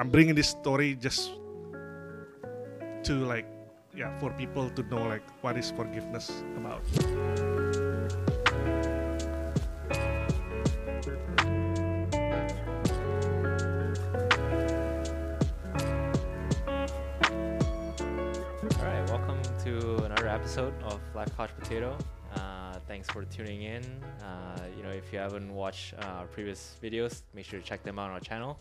I'm bringing this story just to like yeah for people to know like what is forgiveness about. All right, welcome to another episode of Black Couch Potato. Uh, thanks for tuning in. Uh, you know, if you haven't watched uh, our previous videos, make sure to check them out on our channel.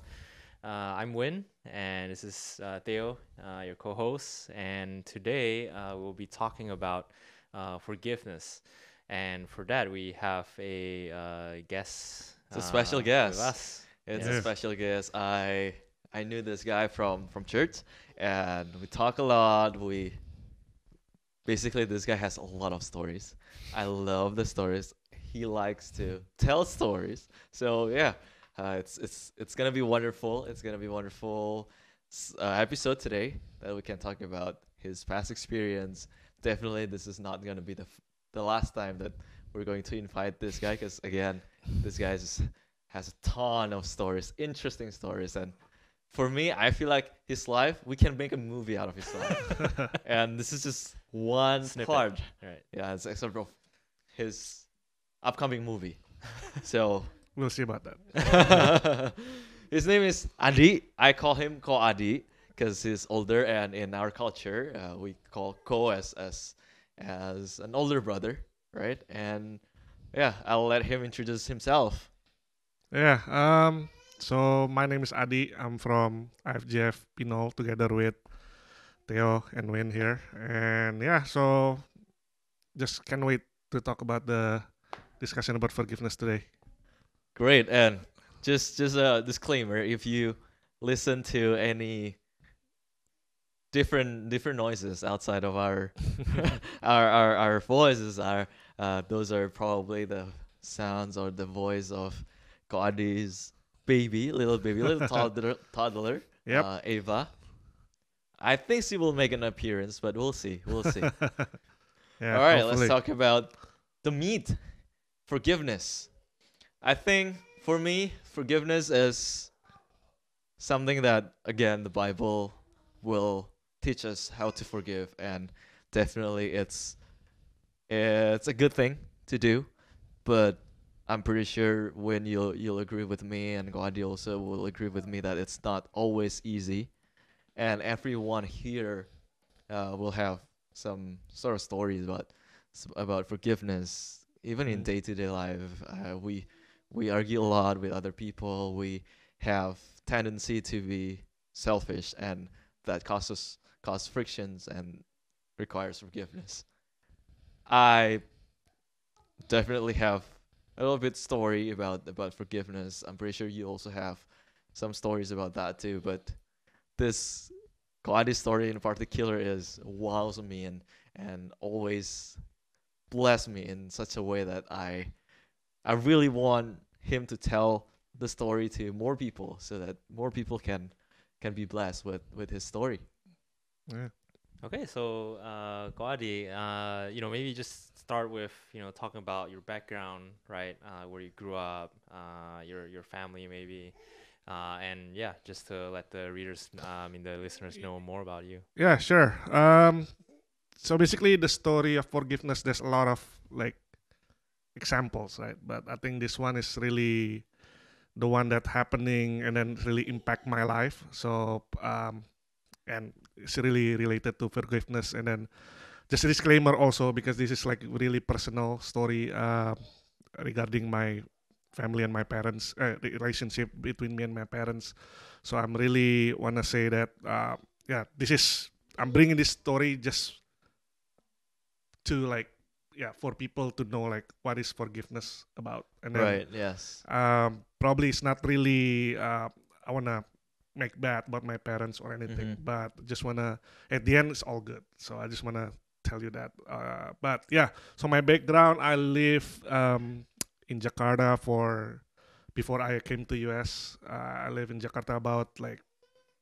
Uh, I'm Win, and this is uh, Theo, uh, your co-host. And today uh, we'll be talking about uh, forgiveness. And for that, we have a uh, guest. It's a special uh, guest. With us. It's Yeah. a special guest. I I knew this guy from from church, and we talk a lot. We basically this guy has a lot of stories. I love the stories. He likes to tell stories. So yeah, uh, it's it's it's gonna be wonderful. It's gonna be wonderful uh, episode today that we can talk about his past experience. Definitely, this is not gonna be the f- the last time that we're going to invite this guy because again, this guy has a ton of stories, interesting stories, and for me, I feel like his life we can make a movie out of his life, and this is just one Snippet. part. Right. Yeah, it's excerpt of his upcoming movie. so We'll see about that. his name is Adi. I call him Ko Adi because he's older, and in our culture, uh, we call Ko as as as an older brother, right? And yeah, I'll let him introduce himself. Yeah. Um. So my name is Adi. I'm from IFGF Pinole together with Theo and Win here. And yeah, so just can't wait to talk about the discussion about forgiveness today. Great, and just just a disclaimer: if you listen to any different different noises outside of our our, our our voices, are uh, those are probably the sounds or the voice of Ko Adi's baby, little baby, little toddler, toddler, Yep. uh, Ava. I think she will make an appearance, but we'll see. We'll see. Yeah. All right, hopefully. let's talk about the meat forgiveness. I think for me, forgiveness is something that, again, the Bible will teach us how to forgive, and definitely it's it's a good thing to do. But I'm pretty sure when you'll you'll agree with me, and Ko Adi also will agree with me that it's not always easy, and everyone here uh, will have some sort of stories about about forgiveness. Even in day to day life, uh, we we argue a lot with other people. We have tendency to be selfish, and that causes cause frictions and requires forgiveness. I definitely have a little bit story about about forgiveness. I'm pretty sure you also have some stories about that too. But this Ko Adi's story in particular is wows me and and always bless me in such a way that I I really want him to tell the story to more people so that more people can can be blessed with with his story. Yeah. Okay, so uh, Ko Adi, uh, you know, maybe just start with you know talking about your background, right? Uh, where you grew up, uh, your your family, maybe, uh, and yeah, just to let the readers, uh, I mean the listeners, know more about you. Yeah, sure. Um, so basically, the story of forgiveness. There's a lot of like examples, right? But I think this one is really the one that happening and then really impact my life. So um, and it's really related to forgiveness. And then just a disclaimer also because this is like really personal story uh, regarding my family and my parents uh, the relationship between me and my parents. So I'm really wanna say that uh, yeah, this is I'm bringing this story just to like yeah for people to know like what is forgiveness about and then Right. Yes. um probably it's not really uh i want to make bad about my parents or anything Mhm. but just want to at the end it's all good so i just want to tell you that uh but yeah so my background i live um in jakarta for before i came to us uh, i live in jakarta about like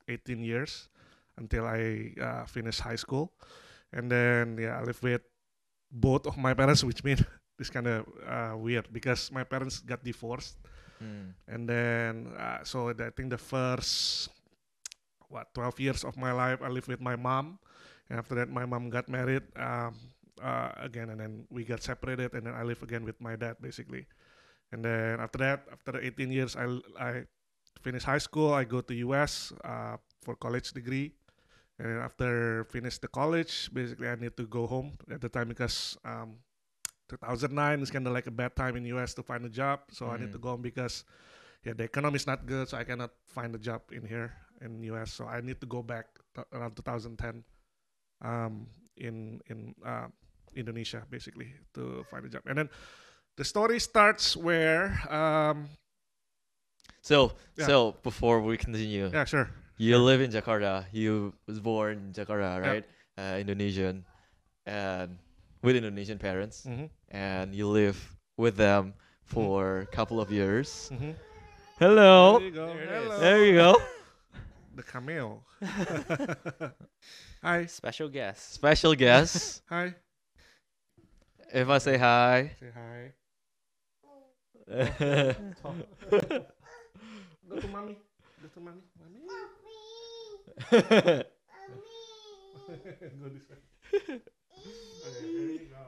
18 years until i uh, finished high school and then yeah i live with both of my parents which means it's kind of uh, weird because my parents got divorced. Mm. and then uh, so I think the first what 12 years of my life I lived with my mom, and after that my mom got married um, uh, again, and then we got separated, and then I live again with my dad basically, and then after that, after 18 years, I I finish high school, I go to US uh, for college degree, and after finish the college, basically I need to go home. At the time because um, 2009 is kind of like a bad time in US to find a job, so I need to go home because yeah the economy is not good, so I cannot find a job in here in US, so I need to go back t- around 2010 um, in in uh, Indonesia basically to find a job, and then the story starts where um, So Yeah. so before we continue, yeah sure you live in Jakarta. You was born in Jakarta, right? Uh, Indonesian, and with Indonesian parents, mm-hmm. and you live with them for a couple of years. Mm-hmm. Hello. There you go. There Hello. There you go. The cameo. Hi. Special guest. Special guest. Hi. if I say hi. Say hi. Go to mommy. Go to mommy. Mommy. Go this way. Okay, there you go.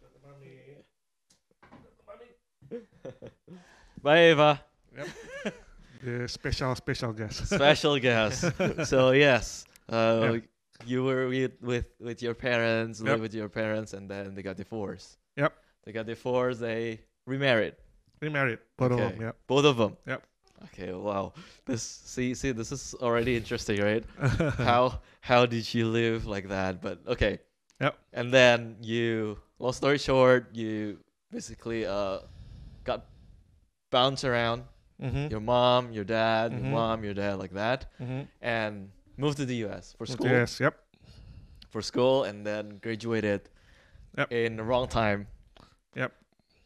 Go to mommy. Go to mommy. Bye, Eva. The special, special guest. Special guest. so yes, uh, Yeah. you were with, with with your parents, Yep. with your parents, and then they got divorced. Yep. They got divorced. They remarried. Remarried. Both of them. them, Both of them. Yep. Okay. Wow. This see see this is already interesting, right? how how did you live like that? But okay. Yep. And then you, long story short, you basically uh got bounced around. mm-hmm. Your mom, your dad, your Mhm. mom, your dad, like that, Mm-hmm. and moved to the U.S. for school. Yes, yep. For school, and then graduated Yep. in the wrong time. Yep.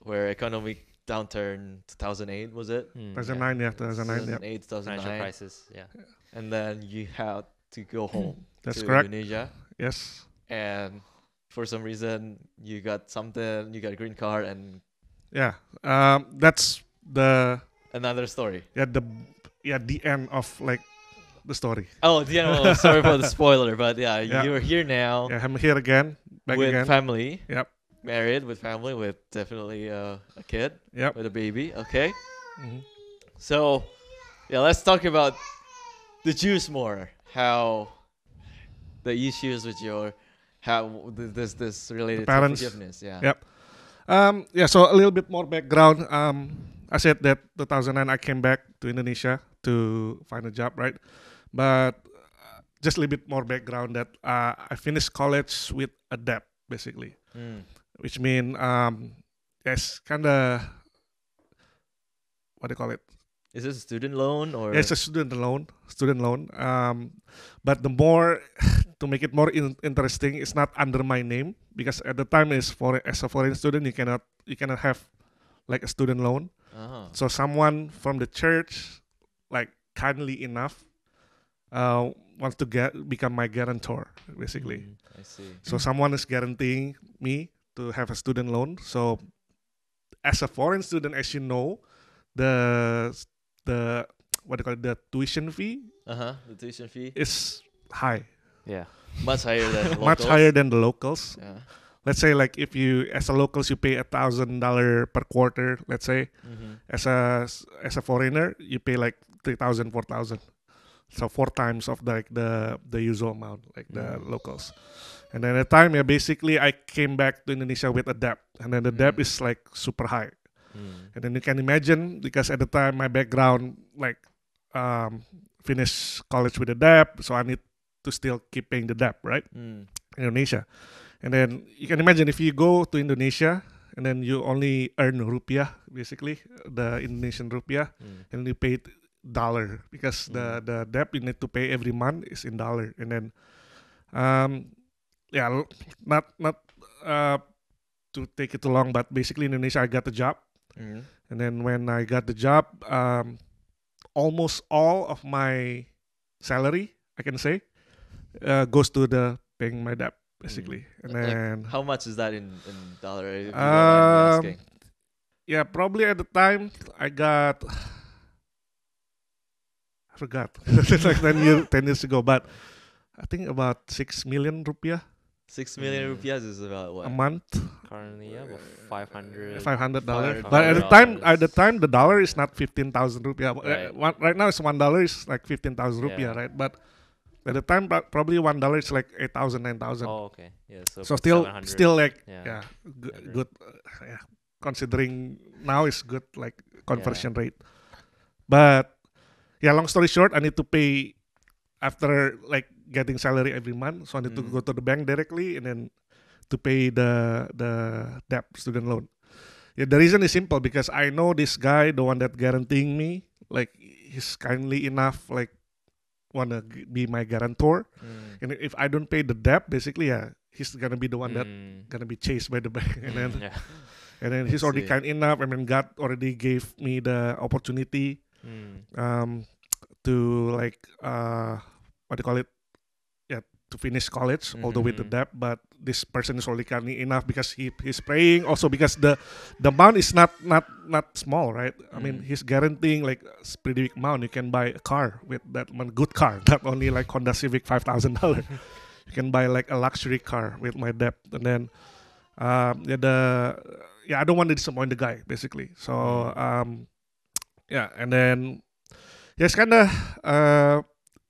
Where economic downturn 2008 was it? Hmm, 2009, yeah, 2009, yep. 2008, Financial 2009, crisis. Yeah. and then you had to go home That's to correct. Indonesia. Yes. and for some reason you got something you got a green card and Yeah. Um, that's the another story yeah the yeah the end of like the story. oh yeah well, sorry for the spoiler but yeah, Yeah. you're here now Yeah, I'm here again, back with again. family Yep. Married with family with definitely uh, a kid Yep. with a baby okay Mhm. so yeah let's talk about the Jews more how the issues with your how this this related to forgiveness yeah Yep. Um, yeah, so a little bit more background. Um, I said that 2009 I came back to Indonesia to find a job, right? But uh, just a little bit more background that uh, I finished college with a debt, basically, Mm. Which mean um, yes, kind of what do you call it? is this a student loan or Yeah, it's a student loan, student loan. Um, but the more to make it more in- interesting, it's not under my name because at the time is for as a foreign student you cannot you cannot have like a student loan. uh-huh. So someone from the church, like kindly enough, uh, wants to get become my guarantor basically. Mm. I see So someone is guaranteeing me to have a student loan. So as a foreign student, as you know, the the what do you call it, the tuition fee uh-huh the tuition fee is high, Yeah. much higher than much higher than the locals. Yeah. Let's say like if you as a locals you pay a thousand dollar per quarter. Let's say Mm-hmm. as a as a foreigner you pay like three thousand, four thousand. So four times of the, like the the usual amount like the Mm. locals. And then at the time, yeah, basically I came back to Indonesia with a debt, and then the debt Mm. is like super high. Mm. And then you can imagine because at the time my background like um finished college with a debt, so I need to still keep paying the debt, right? Mm. Indonesia. And then you can imagine if you go to Indonesia and then you only earn rupiah, basically the Indonesian rupiah, Mm. and you pay it dollar because the Mm. the debt you need to pay every month is in dollar. And then, um, yeah, not not uh to take it too long, but basically in Indonesia I got the job. Mm. And then when I got the job, um, almost all of my salary, I can say, uh, goes to the paying my debt, basically. And Like, then, How much is that in in dollar? Um, asking? yeah, probably at the time I got, I forgot. it's like ten years ten years ago, but I think about six million rupiah Six million Mm. rupiahs is about what? a month, Currently, yeah, about 500. five hundred dollars. But at the time, at the time, the dollar is not fifteen thousand rupiah. Uh, Right. one- Right now, it's one dollar is like fifteen thousand rupiah, Yeah. right? But at the time, pro- probably one dollar is like eight thousand, nine thousand. Oh, okay. Yeah, so, so about still, 700. still like Yeah. yeah, good, Better. good uh, yeah. Considering now is good like conversion rate, but yeah. Long story short, I need to pay after like getting salary every month, so I need to Mm. go to the bank directly and then to pay the the debt student loan. Yeah, the reason is simple because I know this guy, the one that guaranteeing me, like he's kindly enough, like wanna be my guarantor. Mm. And if I don't pay the debt, basically, yeah, he's gonna be the one that Mm. gonna be chased by the bank, and then yeah. and then he's already kind enough. I mean, God already gave me the opportunity Mm. um to like uh what do you call it? To finish college, although with the debt. But this person is already kind enough because he he's praying. Also because the the amount is not not not small, right? I mean, Mm. he's guaranteeing like a pretty big amount. You can buy a car with that one good car, not only like Honda Civic five thousand dollars. you can buy like a luxury car with my debt, and then um, yeah, the yeah, I don't want to disappoint the guy basically. So Mm. um, yeah, and then yeah, it's kind of uh,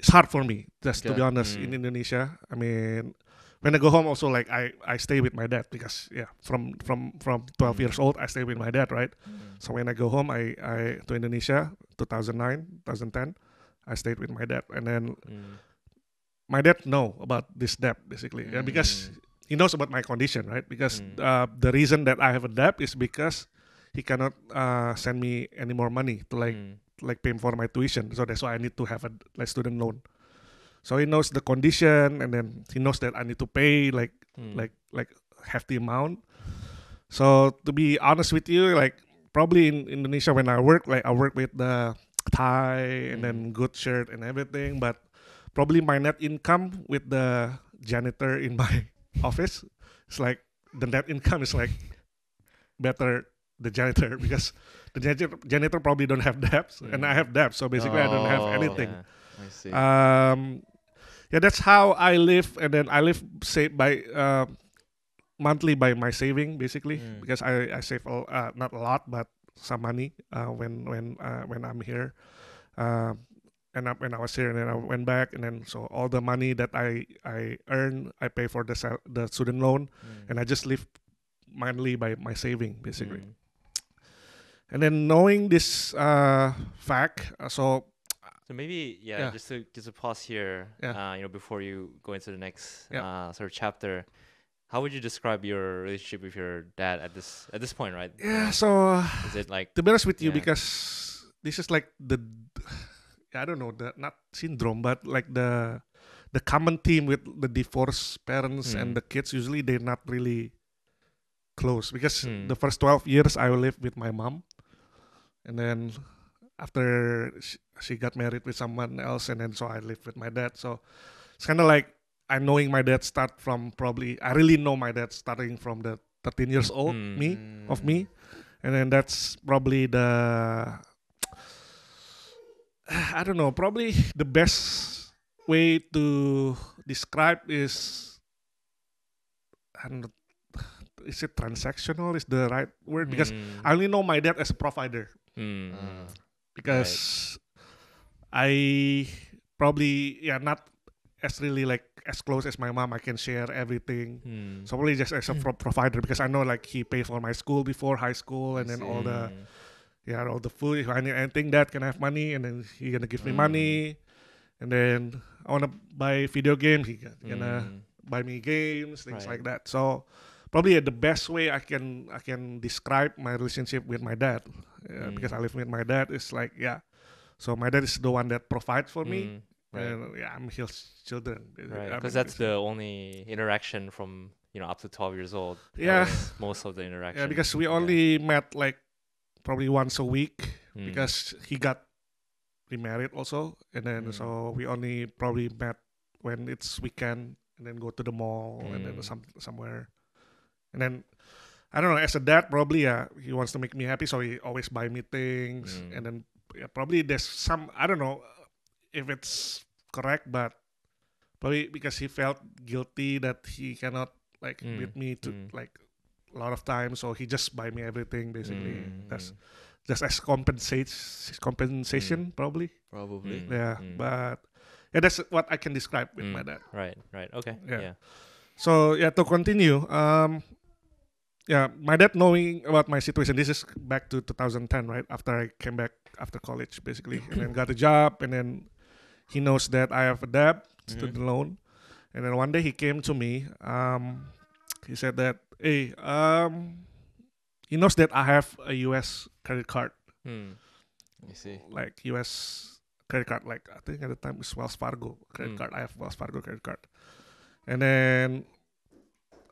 it's hard for me just to be Okay. honest in Mm. Indonesia. I mean, when I go home, also like I I stay with my dad because yeah, from from from 12 Mm. years old, I stay with my dad, right? Mm. So when I go home, I I to Indonesia, 2009, 2010, I stayed with my dad, and then Mm. my dad know about this debt basically, yeah, because Mm. he knows about my condition, right? Because Mm. uh, the reason that I have a debt is because he cannot uh, send me any more money to like Mm. Like paying for my tuition. So that's why I need to have a like student loan. So he knows the condition, and then he knows that I need to pay like Mm. like like hefty amount. So to be honest with you, like probably in Indonesia when I work, like I work with the tie and then good shirt and everything, but probably my net income with the janitor in my office, it's like the net income is like better the janitor because the janitor, janitor probably don't have debts and I Mm. have debts, so basically I don't have Oh. anything. Yeah. I see. Um, yeah, that's how I live, and then I live say by uh, monthly by my saving basically Mm. because I I save a, uh, not a lot but some money uh, when when uh, when I'm here. Um, and I, when I was here, and then I went back, and then so all the money that I I earn, I pay for the the student loan, Mm. and I just live monthly by my saving basically. Mm. And then knowing this uh, fact, uh, so So maybe yeah, Yeah. just to just to pause here, Yeah. uh, you know, before you go into the next Yeah. uh, sort of chapter, how would you describe your relationship with your dad at this at this point, right? Yeah, so. uh, is it like to be honest with you, because this is like the I don't know the not syndrome, but like the the common theme with the divorced parents and Hmm. the kids. Usually they're not really close because Hmm. the first twelve years I lived with my mom, and then after she, she got married with someone else, and then so I live with my dad. So it's kind of like I knowing my dad start from probably I really know my dad starting from the 13 years old Hmm. me of me and then that's probably the I don't know probably the best way to describe is I don't know, is it transactional is the right word because Mm. I only know my dad as a provider Mm, Uh, mm. because I probably yeah not as really like as close as my mom I can share everything Mm. so probably just as a pro- provider because I know like he paid for my school before high school and I then all the Mm. yeah all the food if I need anything that can I have money and then he gonna give me Mm. money and then I wanna buy video games he g- gonna Mm. buy me games things Right. like that so probably the best way I can I can describe my relationship with my dad uh, because I Mm. live with my dad It's like yeah so my dad is the one that provides for me Mm. Right. and yeah I'm his children Right, because that's the only interaction from you know up to twelve years old. Yeah. most of the interaction. Yeah, because we Yeah. only met like probably once a week Mm. because he got remarried also, and then Mm. so we only probably met when it's weekend, and then go to the mall and then Mm. some somewhere, and then I don't know. As a dad, probably yeah, he wants to make me happy, so he always buy me things, Mm. and then yeah, probably there's some I don't know. if it's correct, but probably because he felt guilty that he cannot like Mm, beat me to mm. like a lot of times, so he just buy me everything basically. Mm, That's mm, just as compensates compensation probably. Probably. Mm. Yeah, mm. but yeah, that's what I can describe with my Mm. dad. right, right. Okay. Yeah. Yeah. So yeah, to continue, um, yeah, my dad knowing about my situation. This is back to 2010, right after I came back after college, basically, and then got a job, and then he knows that I have a debt, student loan, and then one day he came to me. Um, he said that, hey, um, he knows that I have a U.S. credit card, Mm. I see. like U.S. credit card, like I think at the time it's Wells Fargo credit Mm. card. I have Wells Fargo credit card, and then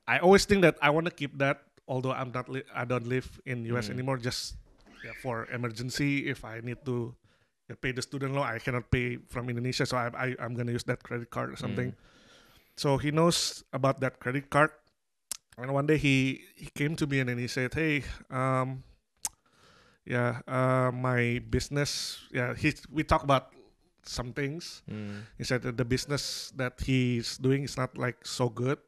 I always think that I want to keep that, although I'm not, li- I don't live in US Mm. anymore. Just yeah, for emergency, if I need to yeah, pay the student loan, I cannot pay from Indonesia, so I, I I'm gonna use that credit card or something. Mm. So he knows about that credit card. And one day he, he came to me and then he said, Hey, um, yeah, uh, my business, yeah, he, we talk about some things. Mm. He said that the business that he's doing is not like so good.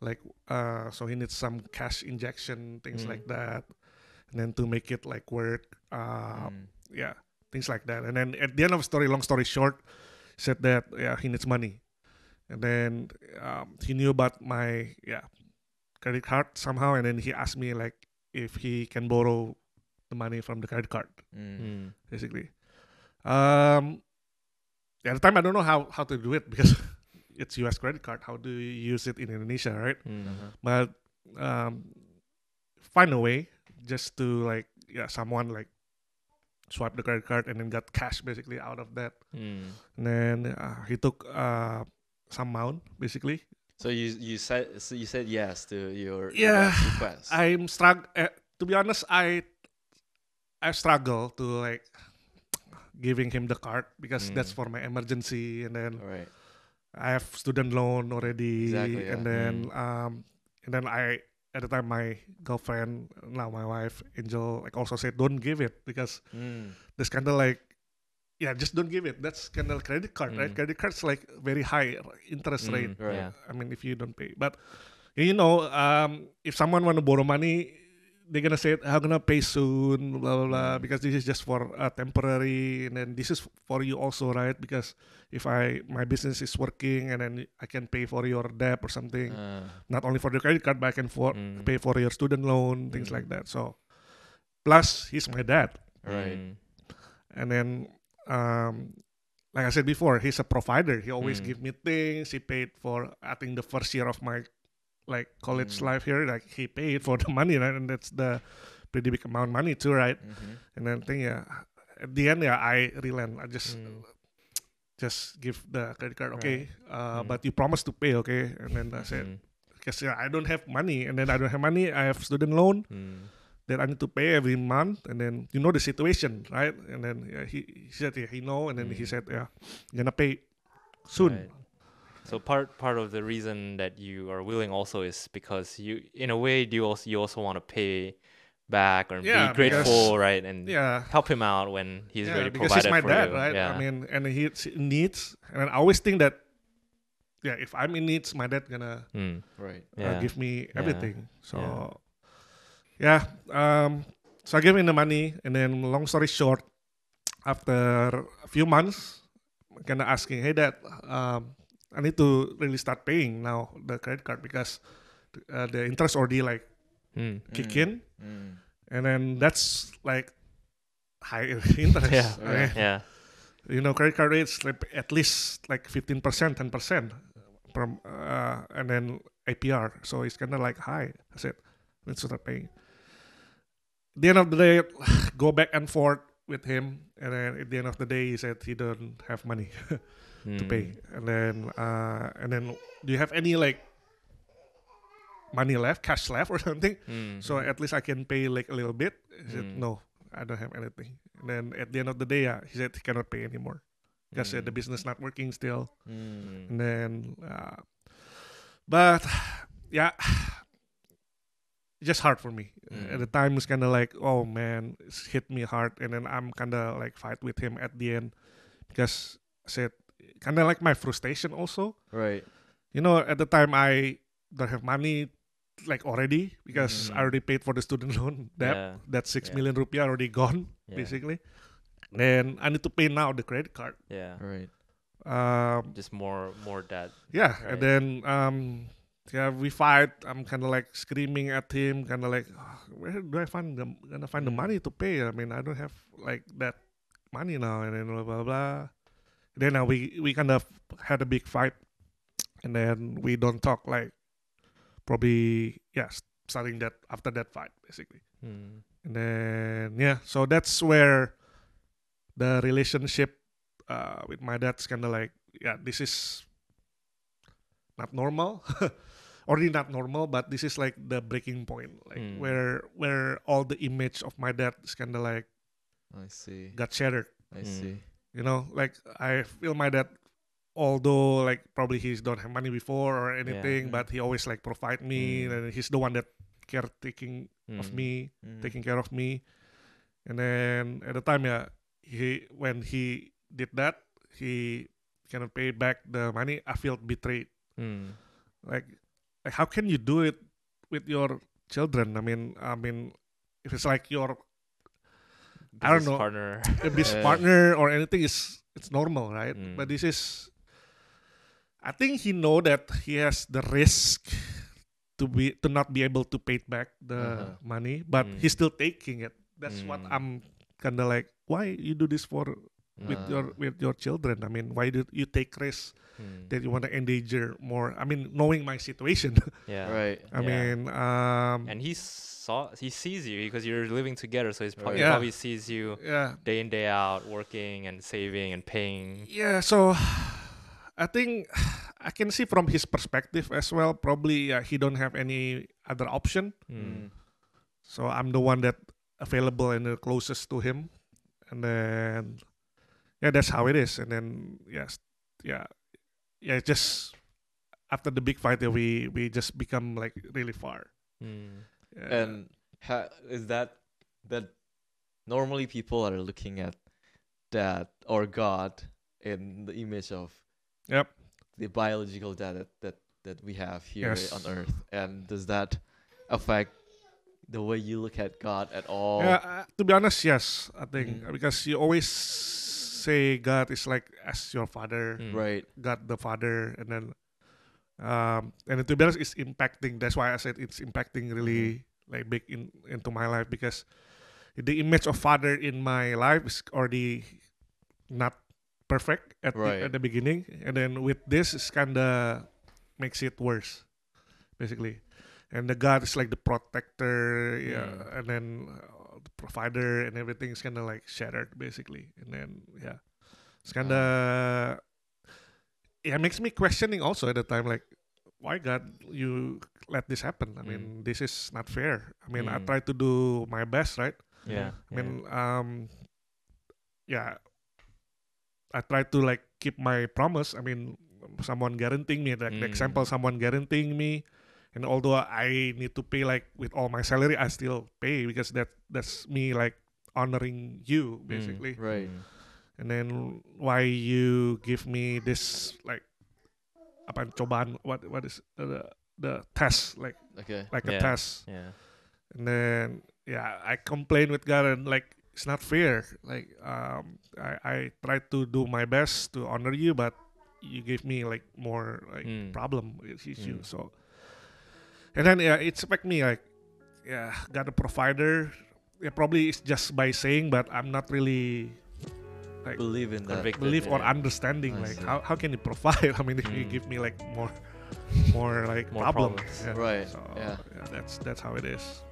Like, uh, so he needs some cash injection, things Mm. like that. And then to make it like work, uh, Mm. yeah, things like that. And then at the end of the story, long story short, said that yeah, he needs money, and then um, he knew about my yeah credit card somehow, and then he asked me like if he can borrow the money from the credit card, Mm. Mm. basically. Um, at the time I don't know how how to do it because it's U.S. credit card. How do you use it in Indonesia, right? Mm. Uh-huh. But um, find a way just to like yeah someone like swipe the credit card and then got cash basically out of that Mm. and then uh, he took uh, some amount basically So you you said so you said yes to your Yeah, request. i'm strugg- uh, to be honest i i struggle to like giving him the card because that's Mm. for my emergency and then right. I have student loan already Exactly, and then Mm. um and then i at the time my girlfriend now my wife angel like also said don't give it because Mm. that's kind of like yeah just don't give it that's kind of credit card right Mm. credit cards like very high interest rate Mm. Right. Yeah. i mean if you don't pay but you know um if someone want to borrow money they're gonna say i'm gonna pay soon blah blah blah Mm. because this is just for uh, temporary and then this is for you also right because if i my business is working and then i can pay for your debt or something Uh, not only for the credit card but i can for Mm. pay for your student loan things Mm. like that so plus he's my dad right. Mm. and then um like I said before, he's a provider. He always Mm. give me things. He paid for I think the first year of my like college Mm. life here. Like he paid for the money, right? And that's the pretty big amount of money too, right? Mhm. And then thing, yeah, at the end yeah, I relent. I just Mm. just give the credit card, okay, uh, Mm. but you promise to pay, okay? And then I said Mm. because yeah, I don't have money, and then I don't have money. I have student loan Mm. that I need to pay every month, and then you know the situation, right? And then yeah, he, he said yeah, he know, and then he Mm. said yeah, you're gonna pay soon. Right. So part part of the reason that you are willing also is because you, in a way, you also you also want to pay back or Yeah, be grateful, right, and Yeah, help him out when he's yeah, ready because he's my for dad, you. right? Yeah. I mean, and he he needs, and I always think that yeah, if I'm in needs, my dad gonna Mm. Right. uh, Yeah. give me Yeah. everything. So Yeah. yeah, um, so I gave him the money, and then long story short, after a few months, kind of asking, hey dad, um, I need to really start paying now the credit card because uh, the interest already like Mm. kick Mm. in, Mm. and then that's like high interest. Yeah. I mean, Yeah. you know, credit card rates like at least like fifteen percent, ten percent from, uh, and then APR. So it's kind of like high. I said, let's start paying. At the end of the day, go back and forth with him, and then at the end of the day, he said he don't have money to Mm. pay. And then, uh, and then, do you have any like money left, cash left, or something? Mm. So at least I can pay like a little bit. He said, Mm. no, I don't have anything. And then at the end of the day, yeah, he said he cannot pay anymore because uh, the Mm. business not working still. Mm. And then, uh, but yeah, just hard for me. Mm. At the time, it's kind of like, oh man, it's hit me hard. And then I'm kind of like fight with him at the end because said kind of like my frustration also. Right. You know, at the time I don't have money like already because I Mhm. already paid for the student loan debt. Yeah. That six Yeah. million rupiah already gone Yeah. basically. Then I need to pay now the credit card. Yeah. Right. Um, Just more more debt. yeah, Right. and then um, yeah, we fight. I'm kind of like screaming at him, kind of like, "Ah, where do I find the gonna find the Mm. money to pay? I mean, I don't have like that money now, and then blah blah blah. Then uh, we we kind of had a big fight, and then we don't talk like probably yeah, starting that after that fight basically. Mm. And then yeah, so that's where the relationship uh, with my dad's kind of like yeah, this is not normal, already not normal, but this is like the breaking point, like Mm. where where all the image of my dad is kind of like I see. got shattered. I Mm. see. You know, like I feel my dad, although like probably he's don't have money before or anything, Mm. but he always like provide me, Mm. and he's the one that caretaking of Mm. me Mm. taking care of me. And then at the time, yeah, he when he did that, he cannot pay back the money. I felt betrayed. Mm. Like, like how can you do it with your children? I mean, I mean, if it's like your I don't know. Partner. a business partner or anything is it's normal, right? Mm. But this is, I think he know that he has the risk to be to not be able to pay back the Uh-huh. money, but Mm. he's still taking it. That's what Mm. I'm kind of like. Why you do this for with Uh. your with your children? I mean, why did you take risks Mm. that you want to endanger more? I mean, knowing my situation, Yeah. Right. I Yeah. mean, um, And he saw he sees you because you're living together, so he's pro- Right. he Yeah. probably sees you yeah, day in day out working and saving and paying. Yeah, so I think I can see from his perspective as well. Probably uh, he don't have any other option, Mm. so I'm the one that available and the closest to him, and then yeah, that's how it is. And then yes, yeah, yeah, just after the big fight, we we just become like really far. Mm. Yeah. And ha- is that that normally people are looking at that or God in the image of Yep. the biological dad that that, that we have here Yes. on Earth, and does that affect the way you look at God at all? Yeah, uh, to be honest, yes, I think Mhm. because you always say God is like as your father. Mm. Right. God the Father, and then um, and to be honest, it's impacting. That's why I said it's impacting really like big in into my life because the image of Father in my life is already not perfect at Right. the, at the beginning, and then with this, it's kinda makes it worse, basically. And the God is like the protector, yeah, Mm. and then the provider, and everything is kind of like shattered, basically. And then yeah, it's kind of yeah, it makes me questioning also at the time, like, why God you let this happen? I mean, this is not fair. I mean, I Mm. try to do my best, right? Yeah. I mean, um, yeah, I try to like keep my promise. I mean, someone guaranteeing me, like the example, Mm. someone guaranteeing me, and although I need to pay like with all my salary, I still pay because that that's me like honoring you Mm. basically. Right. Mm. And then why you give me this like apa cobaan? What what is the the test like Okay. like a test? Yeah. and then yeah i complain with god and like it's not fair like um i i try to do my best to honor you but you give me like more like Mm. problem with issue Mm. so and then yeah it's affect me like yeah got a provider yeah probably it's just by saying but i'm not really like Believe in that. Convicted, believe or understanding I like see. how, how can you provide i mean if you Mm. give me like more more like More problems, problems. Yeah. Right, so yeah. yeah that's that's how it is